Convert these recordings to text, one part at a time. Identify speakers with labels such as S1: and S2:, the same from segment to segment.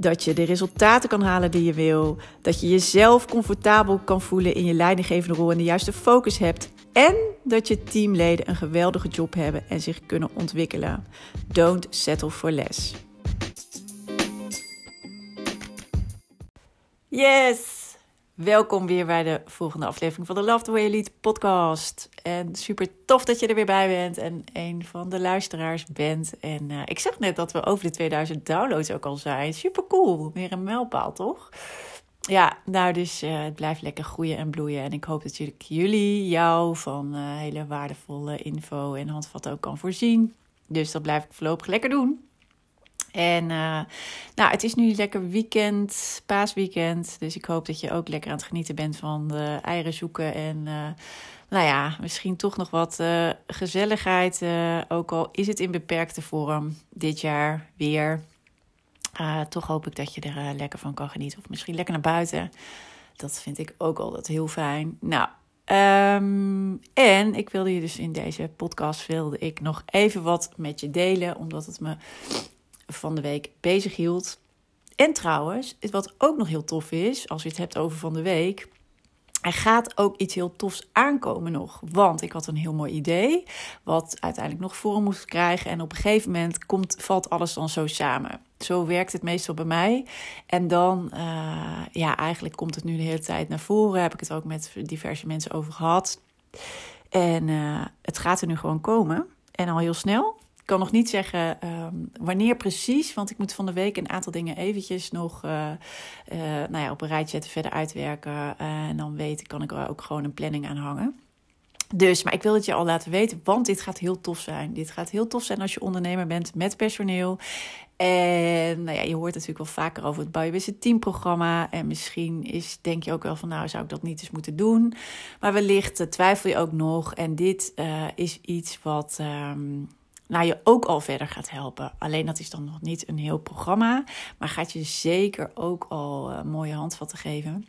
S1: Dat je de resultaten kan halen die je wil. Dat je jezelf comfortabel kan voelen in je leidinggevende rol en de juiste focus hebt. En dat je teamleden een geweldige job hebben en zich kunnen ontwikkelen. Don't settle for less. Yes! Welkom weer bij de volgende aflevering van de Love the Way Elite podcast. En super tof dat je er weer bij bent en een van de luisteraars bent. En uh, ik zag net dat we over de 2000 downloads ook al zijn. Super cool, weer een mijlpaal toch? Ja, nou dus uh, het blijft lekker groeien en bloeien. En ik hoop dat jullie jou van uh, hele waardevolle info en handvatten ook kan voorzien. Dus dat blijf ik voorlopig lekker doen. En uh, nou, het is nu lekker weekend, paasweekend. Dus ik hoop dat je ook lekker aan het genieten bent van de eieren zoeken. En uh, nou ja, misschien toch nog wat uh, gezelligheid. ook al is het in beperkte vorm dit jaar weer. toch hoop ik dat je er lekker van kan genieten. Of misschien lekker naar buiten. Dat vind ik ook altijd heel fijn. Nou, Um, en ik wilde je dus in deze podcast wilde ik nog even wat met je delen, omdat het me van de week bezig hield. En trouwens, wat ook nog heel tof is, als je het hebt over van de week. Er gaat ook iets heel tofs aankomen nog. Want ik had een heel mooi idee. Wat uiteindelijk nog vorm moest krijgen. En op een gegeven moment komt, valt alles dan zo samen. Zo werkt het meestal bij mij. En dan, uh, ja, eigenlijk komt het nu de hele tijd naar voren. Heb ik het ook met diverse mensen over gehad. En uh, het gaat er nu gewoon komen. En al heel snel kan nog niet zeggen ehm, wanneer precies, want ik moet van de week een aantal dingen eventjes nog uh, nou ja, op een rijtje zetten, verder uitwerken. en dan weet kan ik er ook gewoon een planning aan hangen. Dus, maar ik wil het je al laten weten, want dit gaat heel tof zijn. Dit gaat heel tof zijn als je ondernemer bent met personeel. En nou ja, je hoort natuurlijk wel vaker over het Bouwen Team teamprogramma. En misschien is, denk je ook wel van, nou zou ik dat niet eens moeten doen. Maar wellicht twijfel je ook nog. En dit is iets wat... Um, nou je ook al verder gaat helpen. Alleen dat is dan nog niet een heel programma, maar gaat je zeker ook al uh, mooie handvatten geven.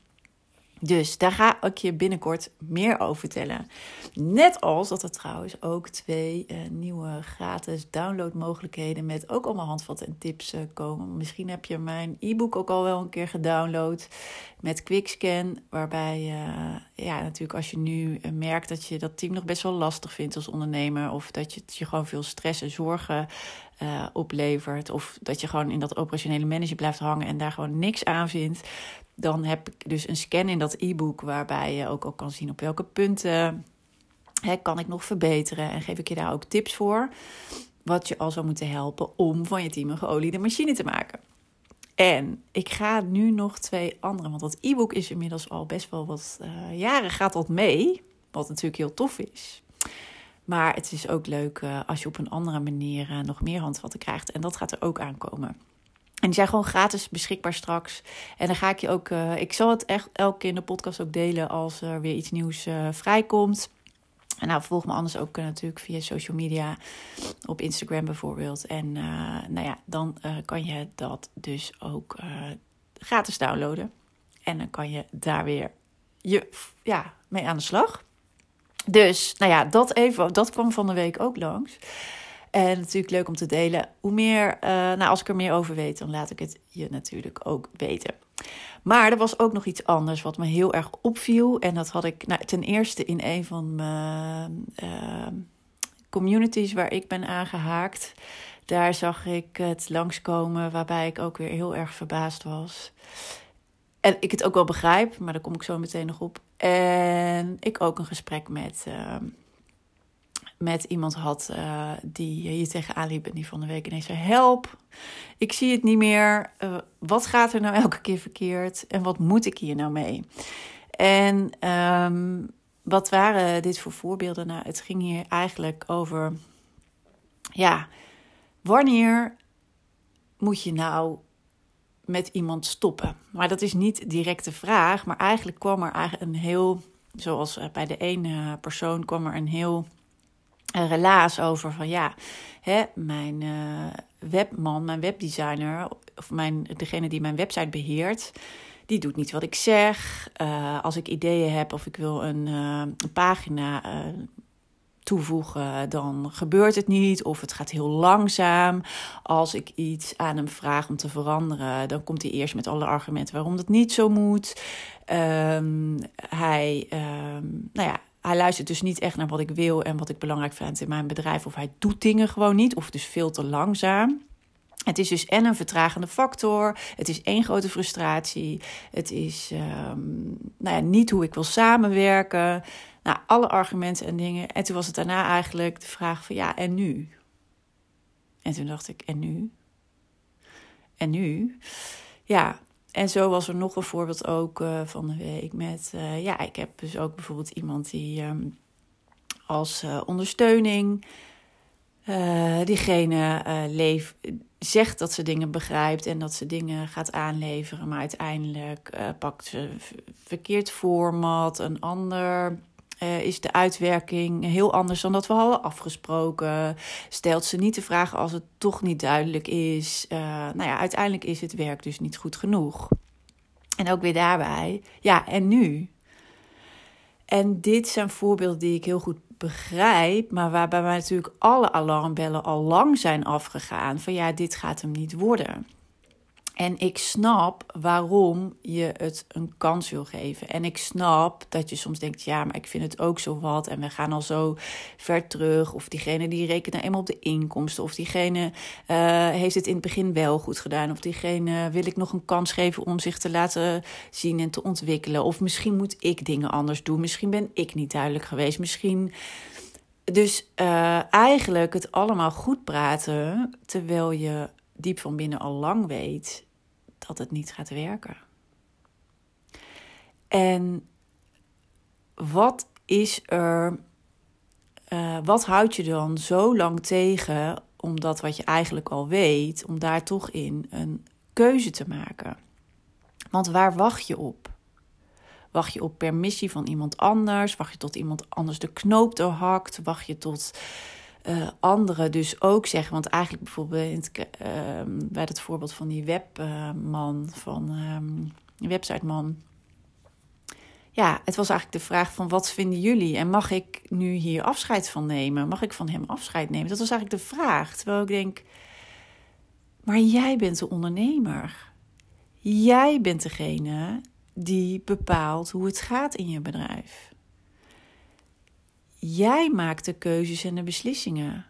S1: Dus daar ga ik je binnenkort meer over vertellen. Net als dat er trouwens ook twee uh, nieuwe gratis downloadmogelijkheden met ook allemaal handvatten en tips uh, komen. Misschien heb je mijn e-book ook al wel een keer gedownload met Quickscan. Waarbij, uh, ja, natuurlijk als je nu merkt dat je dat team nog best wel lastig vindt als ondernemer. Of dat je, je gewoon veel stress en zorgen oplevert. Of dat je gewoon in dat operationele manager blijft hangen en daar gewoon niks aan vindt dan heb ik dus een scan in dat e-book waarbij je ook al kan zien op welke punten hè, kan ik nog verbeteren. En geef ik je daar ook tips voor. Wat je al zou moeten helpen om van je team een geoliede machine te maken. En ik ga nu nog twee andere, want dat e-book is inmiddels al best wel wat uh, jaren gaat dat mee. Wat natuurlijk heel tof is. Maar het is ook leuk uh, als je op een andere manier uh, nog meer handvatten krijgt. En dat gaat er ook aankomen. En die zijn gewoon gratis beschikbaar straks. En dan ga ik je ook. Uh, ik zal het echt elke keer in de podcast ook delen als er weer iets nieuws uh, vrijkomt. En nou, volg me anders ook uh, natuurlijk via social media. Op Instagram bijvoorbeeld. En nou ja, dan kan je dat dus ook gratis downloaden. En dan kan je daar weer je, ja, mee aan de slag. Dus, nou ja, dat even. Dat kwam van de week ook langs. En natuurlijk leuk om te delen. Hoe meer, uh, nou, als ik er meer over weet, dan laat ik het je natuurlijk ook weten. Maar er was ook nog iets anders wat me heel erg opviel. En dat had ik nou, ten eerste in een van mijn uh, communities waar ik ben aangehaakt. Daar zag ik het langskomen, waarbij ik ook weer heel erg verbaasd was. En ik het ook wel begrijp, maar daar kom ik zo meteen nog op. En ik ook een gesprek met uh, met iemand had uh, die hier tegenaan liep en die van de week ineens zei: Help, ik zie het niet meer. Uh, wat gaat er nou elke keer verkeerd en wat moet ik hier nou mee? En um, wat waren dit voor voorbeelden? Nou, het ging hier eigenlijk over: ja, wanneer moet je nou met iemand stoppen? Maar dat is niet direct de vraag, maar eigenlijk kwam er een heel, zoals eh, bij de ene persoon, kwam er een heel relaas over van ja, hè, mijn webman, mijn webdesigner, of mijn, degene die mijn website beheert, die doet niet wat ik zeg. als ik ideeën heb of ik wil een, een pagina toevoegen, dan gebeurt het niet of het gaat heel langzaam. Als ik iets aan hem vraag om te veranderen, dan komt hij eerst met alle argumenten waarom dat niet zo moet. Um, hij, um, nou ja, hij luistert dus niet echt naar wat ik wil en wat ik belangrijk vind in mijn bedrijf. Of hij doet dingen gewoon niet, of dus veel te langzaam. Het is dus en een vertragende factor. Het is één grote frustratie. Het is um, nou ja, niet hoe ik wil samenwerken. Nou, alle argumenten en dingen. En toen was het daarna eigenlijk de vraag van ja, en nu? En toen dacht ik, en nu? En nu? Ja, en zo was er nog een voorbeeld ook uh, van de week met... Uh, ja, ik heb dus ook bijvoorbeeld iemand die um, als uh, ondersteuning... diegene leef, zegt dat ze dingen begrijpt en dat ze dingen gaat aanleveren... maar uiteindelijk pakt ze verkeerd format, een ander uh, is de uitwerking heel anders dan dat we hadden afgesproken? Stelt ze niet de vraag als het toch niet duidelijk is? Uh, nou ja, uiteindelijk is het werk dus niet goed genoeg. En ook weer daarbij, ja, en nu? En dit zijn voorbeelden die ik heel goed begrijp, maar waarbij mij natuurlijk alle alarmbellen al lang zijn afgegaan: van ja, dit gaat hem niet worden. En ik snap waarom je het een kans wil geven. En ik snap dat je soms denkt: ja, maar ik vind het ook zo wat. En we gaan al zo ver terug. Of diegene die rekent nou eenmaal op de inkomsten. Of diegene uh, heeft het in het begin wel goed gedaan. Of diegene wil ik nog een kans geven om zich te laten zien en te ontwikkelen. Of misschien moet ik dingen anders doen. Misschien ben ik niet duidelijk geweest. Misschien. Dus uh, eigenlijk het allemaal goed praten terwijl je diep van binnen al lang weet dat het niet gaat werken. En wat is er, uh, wat houdt je dan zo lang tegen, omdat wat je eigenlijk al weet, om daar toch in een keuze te maken? Want waar wacht je op? Wacht je op permissie van iemand anders? Wacht je tot iemand anders de knoop doorhakt? Wacht je tot uh, anderen dus ook zeggen. Want eigenlijk bijvoorbeeld uh, bij het voorbeeld van die webman, van um, websiteman. Ja, het was eigenlijk de vraag van wat vinden jullie? En mag ik nu hier afscheid van nemen? Mag ik van hem afscheid nemen? Dat was eigenlijk de vraag. Terwijl ik denk, maar jij bent de ondernemer. Jij bent degene die bepaalt hoe het gaat in je bedrijf. Jij maakt de keuzes en de beslissingen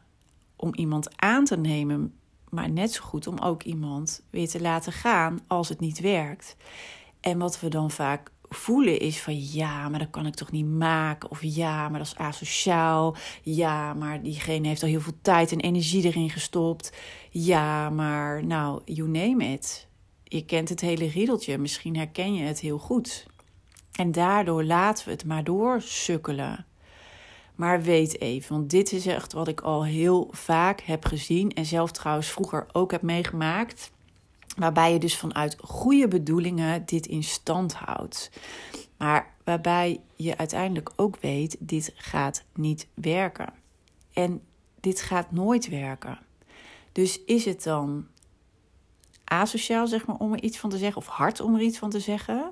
S1: om iemand aan te nemen, maar net zo goed om ook iemand weer te laten gaan als het niet werkt. En wat we dan vaak voelen is van ja, maar dat kan ik toch niet maken. Of ja, maar dat is asociaal. Ja, maar diegene heeft al heel veel tijd en energie erin gestopt. Ja, maar nou, you name it. Je kent het hele riedeltje. Misschien herken je het heel goed. En daardoor laten we het maar doorsukkelen. Maar weet even, want dit is echt wat ik al heel vaak heb gezien en zelf trouwens vroeger ook heb meegemaakt. Waarbij je dus vanuit goede bedoelingen dit in stand houdt. Maar waarbij je uiteindelijk ook weet, dit gaat niet werken. En dit gaat nooit werken. Dus is het dan asociaal, zeg maar, om er iets van te zeggen, of hard om er iets van te zeggen?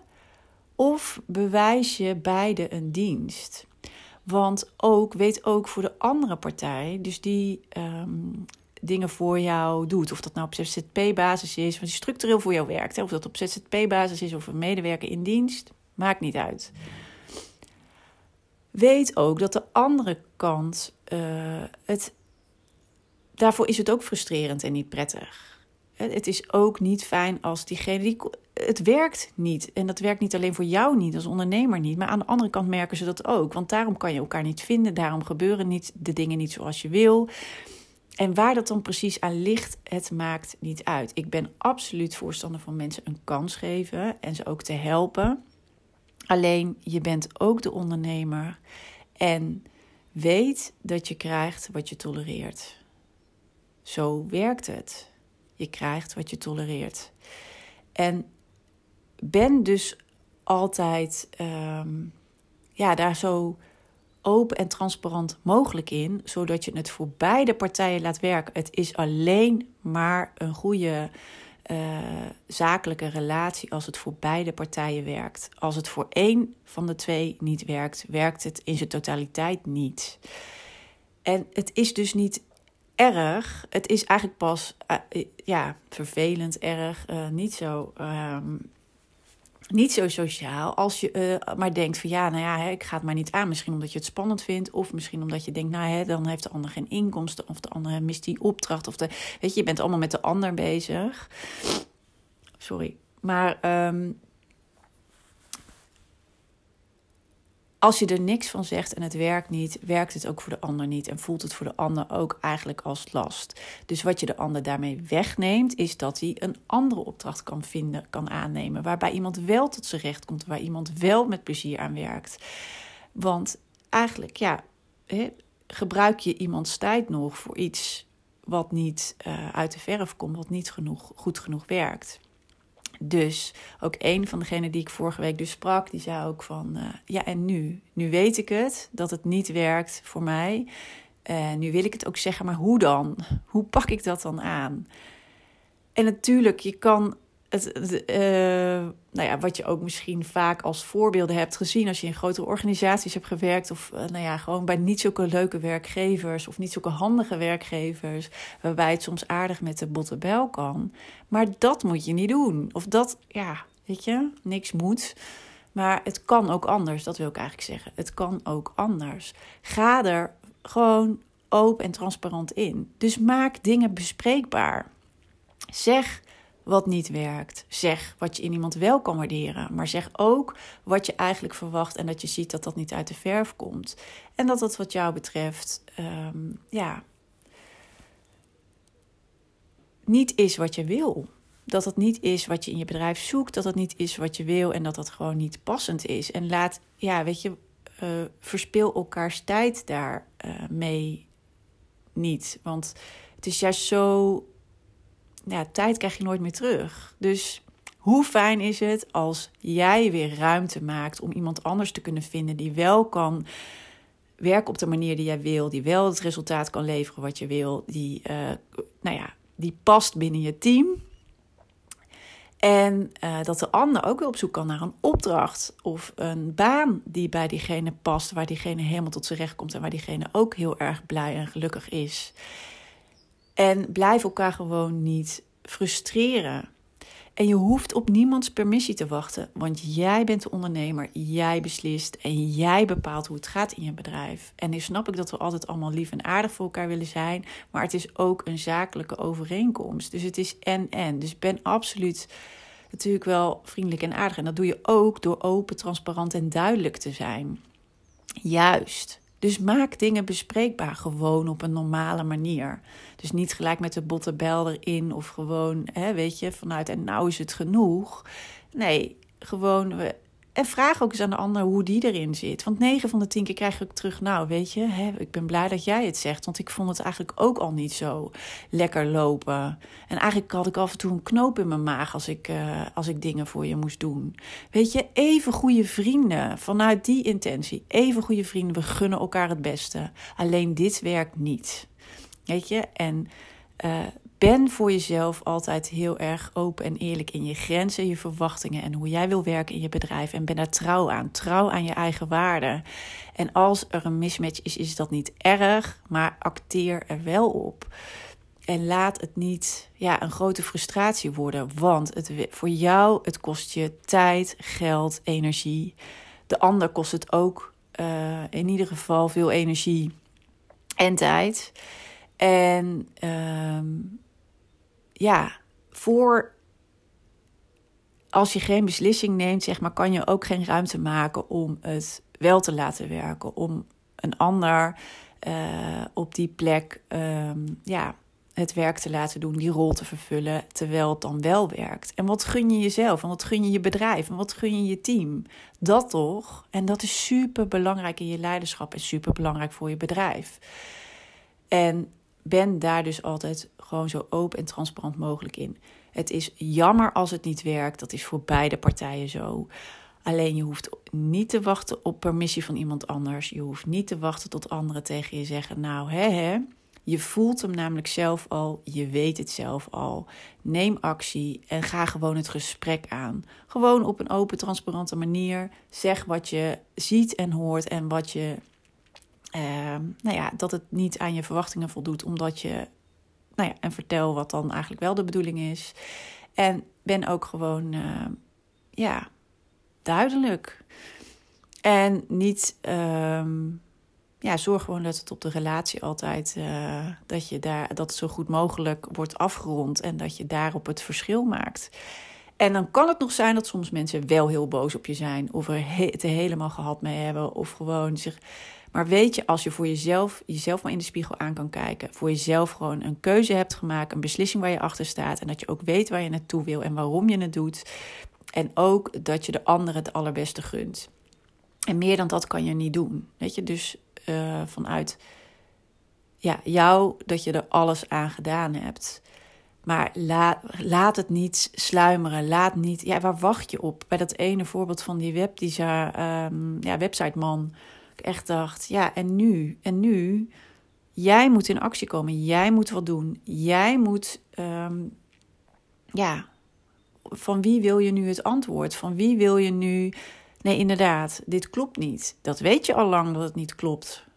S1: Of bewijs je beide een dienst? Want ook, weet ook voor de andere partij, dus die um, dingen voor jou doet. Of dat nou op ZZP-basis is, want die structureel voor jou werkt. Of dat op ZZP-basis is of een medewerker in dienst, maakt niet uit. Weet ook dat de andere kant, uh, het, daarvoor is het ook frustrerend en niet prettig. Het is ook niet fijn als diegene die. Het werkt niet. En dat werkt niet alleen voor jou niet, als ondernemer niet. Maar aan de andere kant merken ze dat ook. Want daarom kan je elkaar niet vinden. Daarom gebeuren niet de dingen niet zoals je wil. En waar dat dan precies aan ligt, het maakt niet uit. Ik ben absoluut voorstander van mensen een kans geven en ze ook te helpen. Alleen je bent ook de ondernemer. En weet dat je krijgt wat je tolereert. Zo werkt het. Je krijgt wat je tolereert. En ben dus altijd ehm, ja, daar zo open en transparant mogelijk in, zodat je het voor beide partijen laat werken. Het is alleen maar een goede uh, zakelijke relatie als het voor beide partijen werkt. Als het voor één van de twee niet werkt, werkt het in zijn totaliteit niet. En het is dus niet erg. Het is eigenlijk pas uh, ja, vervelend, erg, uh, niet zo. Um, niet zo sociaal als je uh, maar denkt van ja, nou ja, hè, ik ga het maar niet aan. Misschien omdat je het spannend vindt, of misschien omdat je denkt, nou hè, dan heeft de ander geen inkomsten, of de ander mist die opdracht, of de, weet je, je bent allemaal met de ander bezig. Sorry, maar um, als je er niks van zegt en het werkt niet, werkt het ook voor de ander niet en voelt het voor de ander ook eigenlijk als last. Dus wat je de ander daarmee wegneemt, is dat hij een andere opdracht kan vinden, kan aannemen, waarbij iemand wel tot zijn recht komt, waar iemand wel met plezier aan werkt. Want eigenlijk, ja, gebruik je iemands tijd nog voor iets wat niet uh, uit de verf komt, wat niet genoeg, goed genoeg werkt. Dus ook een van degenen die ik vorige week dus sprak, die zei ook van, uh, ja en nu? Nu weet ik het, dat het niet werkt voor mij. Uh, nu wil ik het ook zeggen, maar hoe dan? Hoe pak ik dat dan aan? En natuurlijk, je kan het, uh, nou ja, wat je ook misschien vaak als voorbeelden hebt gezien als je in grotere organisaties hebt gewerkt, of uh, nou ja, gewoon bij niet zulke leuke werkgevers of niet zulke handige werkgevers, waarbij het soms aardig met de botte bel kan. Maar dat moet je niet doen. Of dat, ja, weet je, niks moet. Maar het kan ook anders, dat wil ik eigenlijk zeggen. Het kan ook anders. Ga er gewoon open en transparant in. Dus maak dingen bespreekbaar. Zeg wat niet werkt. Zeg wat je in iemand wel kan waarderen. Maar zeg ook wat je eigenlijk verwacht en dat je ziet dat dat niet uit de verf komt. En dat dat wat jou betreft, um, ja, niet is wat je wil. Dat het niet is wat je in je bedrijf zoekt, dat het niet is wat je wil en dat dat gewoon niet passend is. En laat, ja, weet je, uh, verspil elkaars tijd daar uh, mee niet. Want het is juist zo ja, tijd krijg je nooit meer terug. Dus hoe fijn is het als jij weer ruimte maakt om iemand anders te kunnen vinden die wel kan werken op de manier die jij wil, die wel het resultaat kan leveren wat je wil, die, uh, nou ja, die past binnen je team. En uh, dat de ander ook weer op zoek kan naar een opdracht of een baan die bij diegene past, waar diegene helemaal tot zijn recht komt en waar diegene ook heel erg blij en gelukkig is. En blijf elkaar gewoon niet frustreren. En je hoeft op niemands permissie te wachten, want jij bent de ondernemer, jij beslist en jij bepaalt hoe het gaat in je bedrijf. En nu snap ik dat we altijd allemaal lief en aardig voor elkaar willen zijn, maar het is ook een zakelijke overeenkomst. Dus het is en en. Dus ben absoluut natuurlijk wel vriendelijk en aardig. En dat doe je ook door open, transparant en duidelijk te zijn. Juist. Dus maak dingen bespreekbaar, gewoon op een normale manier. Dus niet gelijk met de botte bel erin of gewoon, hè, weet je, vanuit en nou is het genoeg. Nee, gewoon en vraag ook eens aan de ander hoe die erin zit. Want 9 van de 10 keer krijg ik terug. Nou, weet je, hè, ik ben blij dat jij het zegt. Want ik vond het eigenlijk ook al niet zo lekker lopen. En eigenlijk had ik af en toe een knoop in mijn maag als ik, uh, als ik dingen voor je moest doen. Weet je, even goede vrienden. Vanuit die intentie. Even goede vrienden. We gunnen elkaar het beste. Alleen dit werkt niet. Weet je, en. Uh, ben voor jezelf altijd heel erg open en eerlijk in je grenzen, je verwachtingen en hoe jij wil werken in je bedrijf. En ben daar trouw aan. Trouw aan je eigen waarden. En als er een mismatch is, is dat niet erg, maar acteer er wel op. En laat het niet ja, een grote frustratie worden. Want het, voor jou, het kost je tijd, geld, energie. De ander kost het ook uh, in ieder geval veel energie en tijd. En uh, ja, voor als je geen beslissing neemt, zeg maar, kan je ook geen ruimte maken om het wel te laten werken. Om een ander uh, op die plek um, ja, het werk te laten doen, die rol te vervullen, terwijl het dan wel werkt. En wat gun je jezelf? En wat gun je je bedrijf? En wat gun je je team? Dat toch? En dat is super belangrijk in je leiderschap en super belangrijk voor je bedrijf. En ben daar dus altijd gewoon zo open en transparant mogelijk in. Het is jammer als het niet werkt. Dat is voor beide partijen zo. Alleen je hoeft niet te wachten op permissie van iemand anders. Je hoeft niet te wachten tot anderen tegen je zeggen: Nou, hè, hè. Je voelt hem namelijk zelf al, je weet het zelf al. Neem actie en ga gewoon het gesprek aan. Gewoon op een open, transparante manier. Zeg wat je ziet en hoort en wat je. Uh, nou ja, dat het niet aan je verwachtingen voldoet, omdat je. Nou ja, en vertel wat dan eigenlijk wel de bedoeling is. En ben ook gewoon. Uh, ja, duidelijk. En niet. Um, ja, zorg gewoon dat het op de relatie altijd. Uh, dat, je daar, dat zo goed mogelijk wordt afgerond. En dat je daarop het verschil maakt. En dan kan het nog zijn dat soms mensen wel heel boos op je zijn. Of er het helemaal gehad mee hebben. Of gewoon zich. Maar weet je, als je voor jezelf, jezelf maar in de spiegel aan kan kijken. Voor jezelf gewoon een keuze hebt gemaakt. Een beslissing waar je achter staat. En dat je ook weet waar je naartoe wil en waarom je het doet. En ook dat je de ander het allerbeste gunt. En meer dan dat kan je niet doen. Weet je, dus uh, vanuit ja, jou dat je er alles aan gedaan hebt. Maar laat, laat het niet sluimeren. Laat niet. Ja, waar wacht je op? Bij dat ene voorbeeld van die webdesign, um, ja, websiteman. Echt dacht, ja, en nu? En nu? Jij moet in actie komen. Jij moet wat doen. Jij moet, um, ja, van wie wil je nu het antwoord? Van wie wil je nu. Nee, inderdaad, dit klopt niet. Dat weet je al lang dat het niet klopt.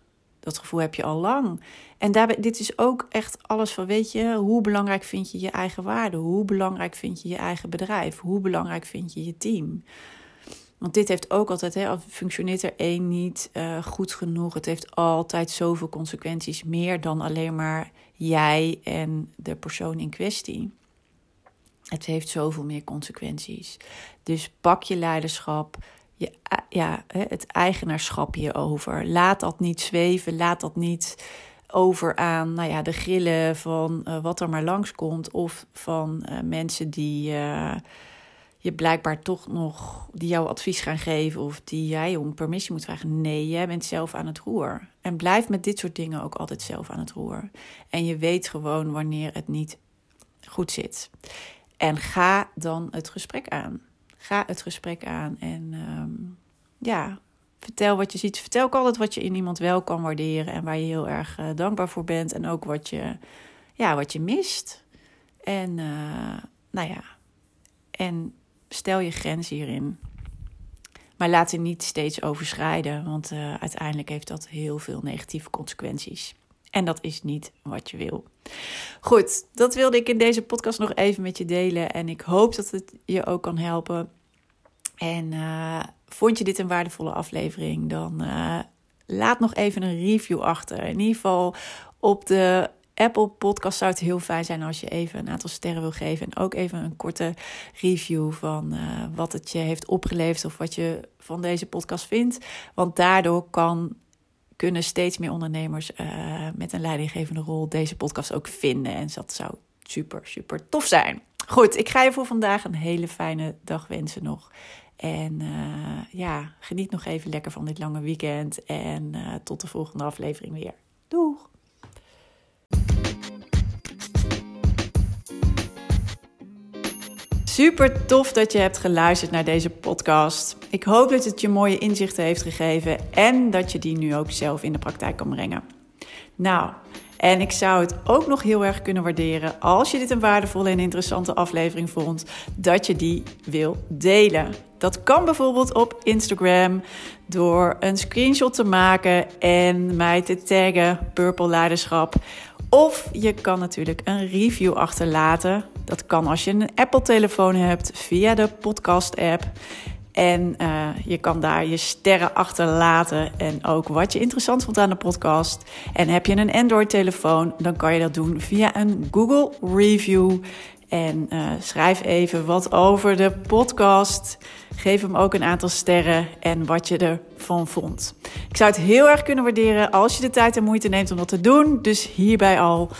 S1: Dat gevoel heb je al lang. En daarbij, dit is ook echt alles van, weet je, hoe belangrijk vind je je eigen waarde? Hoe belangrijk vind je je eigen bedrijf? Hoe belangrijk vind je je team? Want dit heeft ook altijd, hè, functioneert er één niet uh, goed genoeg. Het heeft altijd zoveel consequenties, meer dan alleen maar jij en de persoon in kwestie. Het heeft zoveel meer consequenties. Dus pak je leiderschap, je, ja, het eigenaarschap hierover. Laat dat niet zweven, laat dat niet over aan nou ja, de grillen van uh, wat er maar langskomt. Of van uh, mensen die je blijkbaar toch nog, die jou advies gaan geven. Of die jij om permissie moet vragen. Nee, jij bent zelf aan het roer. En blijf met dit soort dingen ook altijd zelf aan het roer. En je weet gewoon wanneer het niet goed zit. En ga dan het gesprek aan. Ga het gesprek aan en um, ja, vertel wat je ziet. Vertel ook altijd wat je in iemand wel kan waarderen en waar je heel erg uh, dankbaar voor bent. En ook wat je, ja, wat je mist. En uh, nou ja, en stel je grens hierin. Maar laat ze niet steeds overschrijden, want uh, uiteindelijk heeft dat heel veel negatieve consequenties. En dat is niet wat je wil. Goed, dat wilde ik in deze podcast nog even met je delen. En ik hoop dat het je ook kan helpen. En uh, vond je dit een waardevolle aflevering? Dan uh, laat nog even een review achter. In ieder geval op de Apple Podcast zou het heel fijn zijn als je even een aantal sterren wil geven. En ook even een korte review van uh, wat het je heeft opgeleverd of wat je van deze podcast vindt. Want daardoor kan kunnen steeds meer ondernemers uh, met een leidinggevende rol deze podcast ook vinden. En dat zou super, super tof zijn. Goed, ik ga je voor vandaag een hele fijne dag wensen nog. En uh, ja, geniet nog even lekker van dit lange weekend. En tot de volgende aflevering weer. Doeg! Super tof dat je hebt geluisterd naar deze podcast. Ik hoop dat het je mooie inzichten heeft gegeven en dat je die nu ook zelf in de praktijk kan brengen. Nou, en ik zou het ook nog heel erg kunnen waarderen als je dit een waardevolle en interessante aflevering vond, dat je die wil delen. Dat kan bijvoorbeeld op Instagram door een screenshot te maken en mij te taggen Purple Leiderschap. Of je kan natuurlijk een review achterlaten. Dat kan als je een Apple-telefoon hebt via de podcast-app. En uh, je kan daar je sterren achterlaten en ook wat je interessant vond aan de podcast. En heb je een Android-telefoon, dan kan je dat doen via een Google Review. En uh, schrijf even wat over de podcast. Geef hem ook een aantal sterren en wat je ervan vond. Ik zou het heel erg kunnen waarderen als je de tijd en moeite neemt om dat te doen. Dus hierbij al.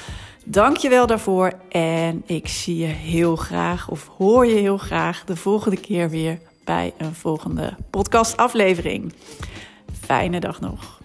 S1: Dank je wel daarvoor. En ik zie je heel graag, of hoor je heel graag, de volgende keer weer bij een volgende podcastaflevering. Fijne dag nog.